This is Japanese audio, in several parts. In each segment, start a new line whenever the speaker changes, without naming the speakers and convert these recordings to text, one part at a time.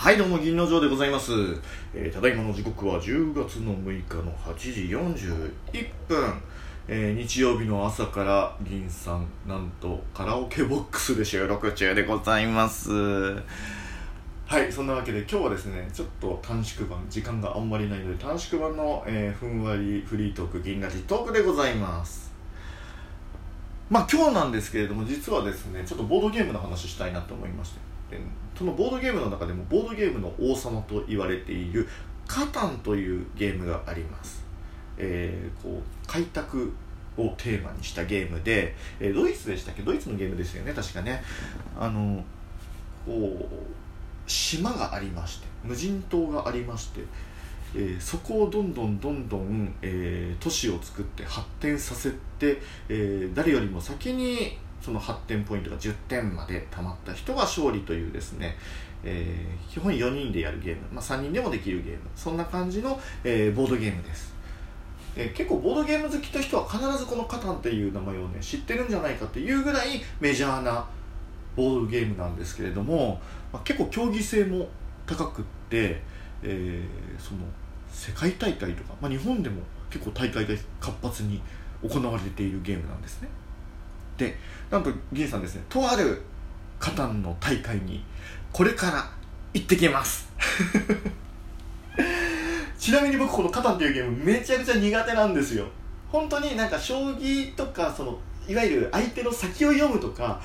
はいどうも銀の城でございます、えーただいまの時刻は10月の6日の8時41分、えー日曜日の朝から銀さんなんとカラオケボックスで収録中でございます。はいそんなわけで今日はですねちょっと短縮版時間があんまりないので短縮版の、えーふんわりフリートーク銀ラジトークでございます。まあ今日なんですけれども実はですねちょっとボードゲームの話したいなと思いまして。そのボードゲームの中でもボードゲームの王様と言われているカタンというゲームがあります、えーこう開拓をテーマにしたゲームで、えードイツでしたっけ？ドイツのゲームですよね？確かね。あのこう島がありまして無人島がありましてえーそこをどんどんどんどん、えー都市を作って発展させて、え誰よりも先にその発展ポイントが10点までたまった人が勝利というですね、えー基本4人でやるゲーム、まあ、3人でもできるゲームそんな感じの、えーボードゲームです、えー結構ボードゲーム好きと人は必ずこのカタンっていう名前をね知ってるんじゃないかっていうぐらいメジャーなボードゲームなんですけれども、まあ、結構競技性も高くって、えその世界大会とか、まあ、日本でも結構大会が活発に行われているゲームなんですね。でなんと銀さんですねとあるカタンの大会にこれから行ってきます。ちなみに僕このカタンっていうゲームめちゃくちゃ苦手なんですよ。本当になんか将棋とかそのいわゆる相手の先を読むとか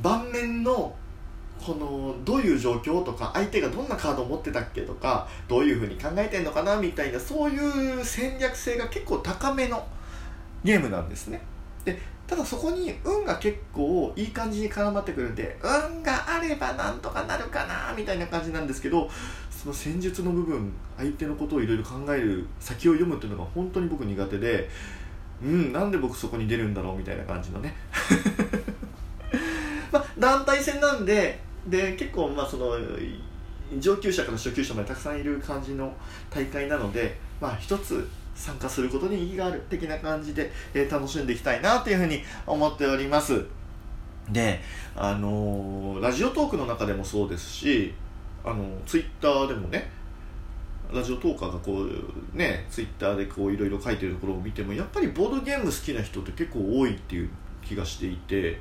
盤面のこのどういう状況とか相手がどんなカードを持ってたっけとかどういうふうに考えてんのかなみたいなそういう戦略性が結構高めのゲームなんですね。でただそこに運が結構いい感じに絡まってくるんで運があればなんとかなるかなみたいな感じなんですけどその戦術の部分相手のことをいろいろ考える先を読むっていうのが本当に僕苦手でうんなんで僕そこに出るんだろうみたいな感じのね。まあ団体戦なんでで結構まあその上級者から初級者までたくさんいる感じの大会なのでまあ一つ参加することに意義がある的な感じで、えー楽しんでいきたいなというふうに思っております。であのーラジオトークの中でもそうですしあのツイッターでもねラジオトーカーがこうねツイッターでこういろいろ書いてるところを見てもやっぱりボードゲーム好きな人って結構多いっていう気がしていて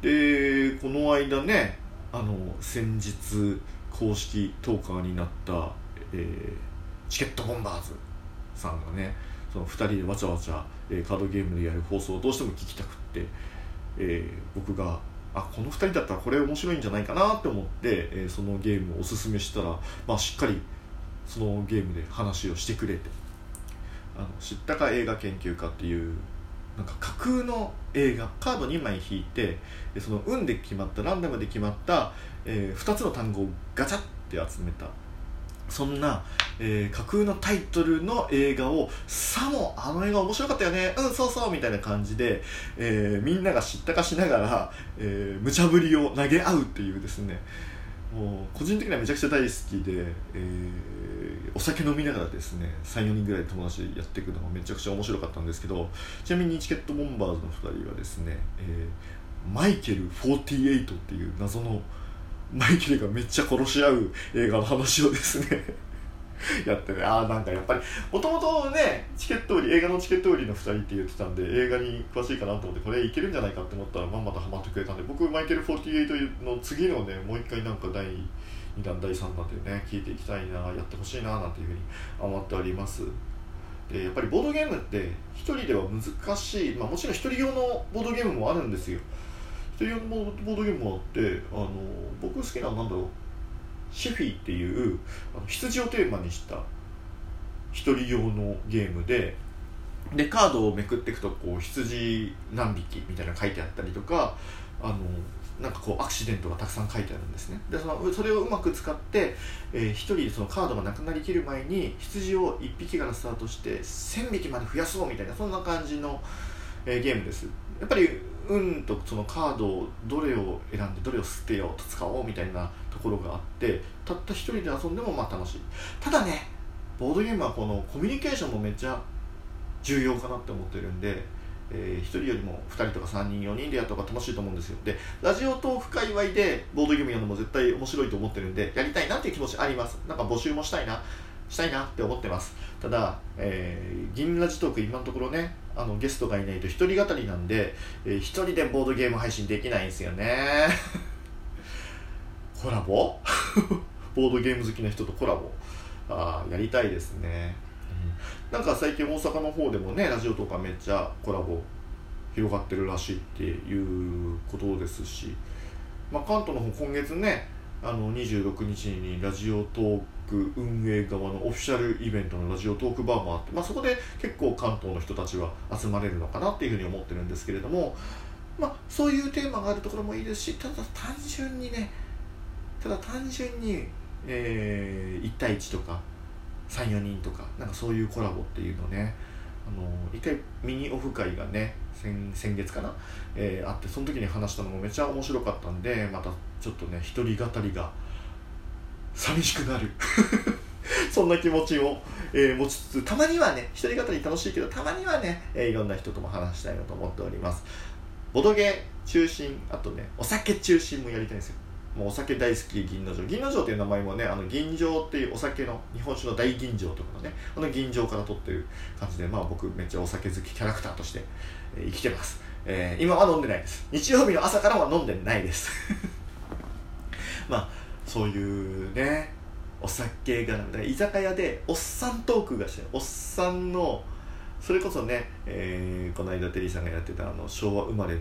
でこの間ねあの先日公式トーカーになった、えーチケットボンバーズ。さんがねその2人でわちゃわちゃ、えーカードゲームでやる放送をどうしても聞きたくって、えー僕があこの2人だったらこれ面白いんじゃないかなって思って、えーそのゲームをおすすめしたら、まあ、しっかりそのゲームで話をしてくれてあの知ったか映画研究家っていうなんか架空の映画カード2枚引いてその運で決まったランダムで決まった、え2つの単語をガチャって集めたそんな、えー架空のタイトルの映画をさもあの映画面白かったよね。うんそうそうみたいな感じで、えーみんなが知ったかしながら、えー無茶ぶりを投げ合うっていうですね。もう個人的にはめちゃくちゃ大好きで、えーお酒飲みながらですね34人ぐらい友達やっていくのがめちゃくちゃ面白かったんですけどちなみにチケットボンバーズの2人はですね、えーマイケル48っていう謎のマイケルがめっちゃ殺し合う映画の話をですね やってね。ああなんかやっぱりもともとねチケット売り映画のチケット売りの2人って言ってたんで映画に詳しいかなと思ってこれいけるんじゃないかって思ったらまんまとハマってくれたんで僕マイケル48の次のねもう一回なんか第2弾第3弾でね聞いていきたいなやってほしいななんていうふうに思っております。でやっぱりボードゲームって1人では難しい、まあ、もちろん1人用のボードゲームもあるんですよ。1人用のボードゲームもあってあの僕好きなのなんだろうシェフィーっていうあの羊をテーマにした一人用のゲームででカードをめくっていくとこう羊何匹みたいなの書いてあったりとかあのなんかこうアクシデントがたくさん書いてあるんですね。でそのそれをうまく使って、えー、一人そのカードがなくなりきる前に羊を1匹からスタートして1000匹まで増やそうみたいなそんな感じの、えーゲームです。やっぱり運とそのカードをどれを選んでどれを捨てようと使おうみたいなところがあってたった一人で遊んでもまあ楽しい。ただねボードゲームはこのコミュニケーションもめっちゃ重要かなって思ってるんで、えー、1人よりも2人とか3人4人でやった方が楽しいと思うんですよ。でラジオトーク界隈でボードゲームやるのも絶対面白いと思ってるんでやりたいなっていう気持ちあります。なんか募集もしたいな。したいなって思ってます。ただ、えー、銀ラジトーク今のところねあのゲストがいないと一人語りなんで、えー、一人でボードゲーム配信できないんですよね。コラボ？ボードゲーム好きな人とコラボ？あやりたいですね、うん、なんか最近大阪の方でもねラジオとかめっちゃコラボ広がってるらしいっていうことですし、まあ、関東の方今月ねあの26日にラジオトーク運営側のオフィシャルイベントのラジオトークバーもあって、まあ、そこで結構関東の人たちは集まれるのかなっていうふうに思ってるんですけれども、まあ、そういうテーマがあるところもいいですしただ単純にねただ単純に、えー、1対1とか34人とかなんかそういうコラボっていうのねあの一回ミニオフ会がね先月かな、えー、あってその時に話したのもめっちゃ面白かったんでまたちょっとね一人語りが寂しくなる。そんな気持ちを、えー、持ちつつたまにはね一人語り楽しいけどたまにはね、えー、いろんな人とも話したいなと思っております。ボドゲ中心あとねお酒中心もやりたいんですよ。もうお酒大好き銀の城。銀の城っていう名前もねあの銀城っていうお酒の日本酒の大吟醸とかのねあの銀城から取ってる感じでまあ僕めっちゃお酒好きキャラクターとして、えー、生きてます、えー、今は飲んでないです。日曜日の朝からは飲んでないです。まあそういうねお酒が居酒屋でおっさんトークがしておっさんのそれこそね、えー、この間テリーさんがやってたあの昭和生まれの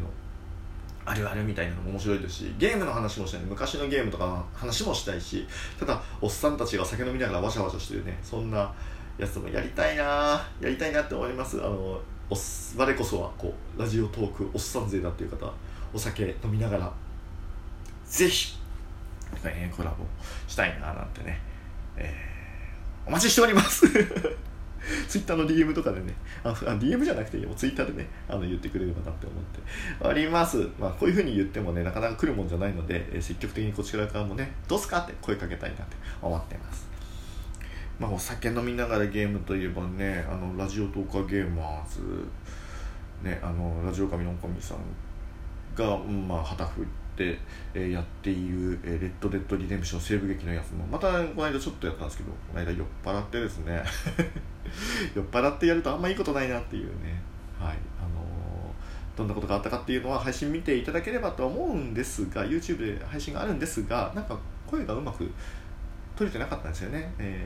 あるあるみたいなのも面白いですしゲームの話もしたい昔のゲームとかの話もしたいしただおっさんたちが酒飲みながらわしゃわしゃしてるねそんなやつもやりたいなやりたいなって思います。あのお我こそはこうラジオトークおっさん勢だっていう方お酒飲みながらぜひ、えー、コラボしたいななんてね、えー、お待ちしております。ツイッターの DM とかでね、あ、DM じゃなくていいよ、ツイッターでね、あの言ってくれればなって思って。おります。まあ、こういうふうに言ってもね、なかなか来るもんじゃないので、えー、積極的にこちら側もね、どうすかって声かけたいなって思ってます。まあ、お酒飲みながらゲームといえばね、あの、ラジオトーカーゲーマーズ、ね、あの、ラジオ神のおかみさんが、うんまあ、旗振って、えやっている、えレッド・デッド・リデンプション西部劇のやつもまたこの間ちょっとやったんですけどこの間酔っ払ってですね 酔っ払ってやるとあんまいいことないなっていうねはいあの、どんなことがあったかっていうのは配信見ていただければと思うんですが YouTube で配信があるんですがなんか声がうまく取れてなかったんですよね、え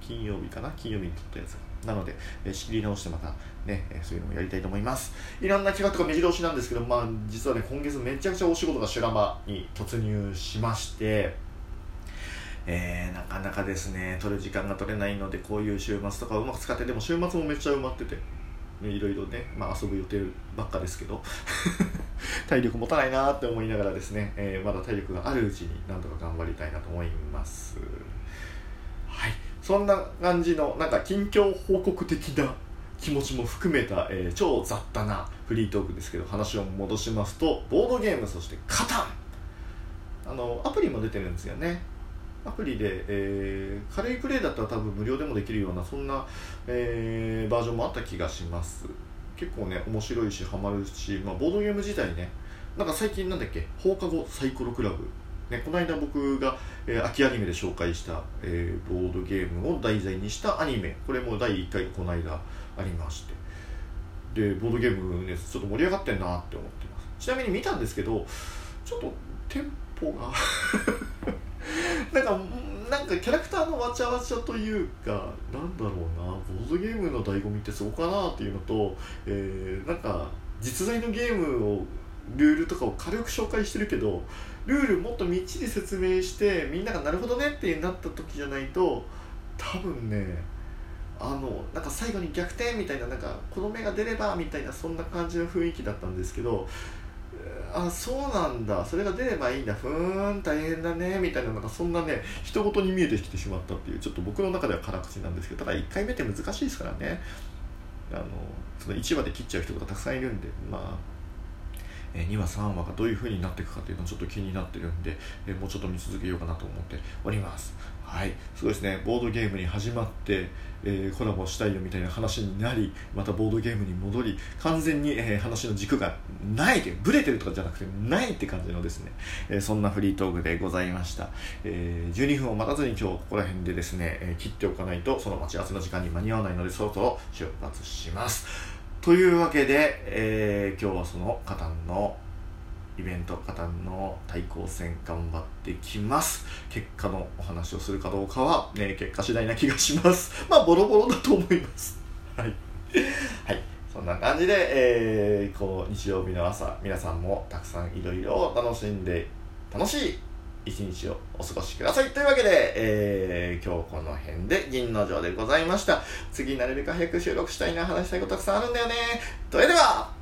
ー、金曜日かな？金曜日に撮ったやつが。なので、えー、仕切り直してまたね、えー、そういうのもやりたいと思います。いろんな企画とか目白押しなんですけどまあ実はね今月めちゃくちゃお仕事が修羅場に突入しましてえー、なかなかですね取る時間が取れないのでこういう週末とかうまく使ってでも週末もめっちゃ埋まってていろいろね、まあ、遊ぶ予定ばっかですけど 体力持たないなって思いながらですね、えー、まだ体力があるうちになんとか頑張りたいなと思います。そんな感じのなんか近況報告的な気持ちも含めた、えー、超雑多なフリートークですけど話を戻しますとボードゲームそしてカタン。あのアプリも出てるんですよね。アプリで、えー、軽いプレイだったら多分無料でもできるようなそんな、えー、バージョンもあった気がします。結構ね面白いしハマるし、まあ、ボードゲーム自体ねなんか最近なんだっけ？放課後サイコロクラブ。ね、この間僕が、えー、秋アニメで紹介した、えー、ボードゲームを題材にしたアニメ。これも第1回この間ありまして。でボードゲームねちょっと盛り上がってんなって思ってます。ちなみに見たんですけどちょっとテンポが なんかなんかキャラクターのわちゃわちゃというかなんだろうなボードゲームの醍醐味ってそこかなっていうのと、えー、なんか実在のゲームをルールとかを軽く紹介してるけどルールもっとみっちり説明してみんながなるほどねってなった時じゃないと多分ねあのなんか最後に逆転みたいななんかこの目が出ればみたいなそんな感じの雰囲気だったんですけどあそうなんだそれが出ればいいんだふーん大変だねみたいななんかそんなね人事に見えてきてしまったっていうちょっと僕の中では辛口なんですけどただ1回目って難しいですからね。あのその1話で切っちゃう人がたくさんいるんでまあえ2話3話がどういう風になっていくかっていうのをちょっと気になってるんで、えもうちょっと見続けようかなと思っております。はい。すごいですね。ボードゲームに始まって、えー、コラボしたいよみたいな話になりまたボードゲームに戻り完全に、えー、話の軸がないというブレてるとかじゃなくてないって感じのですね、えー、そんなフリートークでございました、えー、12分を待たずに今日ここら辺でですね、え切っておかないとその待ち合わせの時間に間に合わないのでそろそろ出発します。というわけで、え今日はその方のイベント方の対抗戦頑張ってきます。結果のお話をするかどうかは、ね、結果次第な気がします。まあボロボロだと思います。はい、はい、そんな感じで、えー、こう日曜日の朝皆さんもたくさんいろいろ楽しんで楽しい一日をお過ごしください。というわけで、えー、今日この辺で銀の城でございました。次なるべく早く収録したいな話したいことたくさんあるんだよね。それでは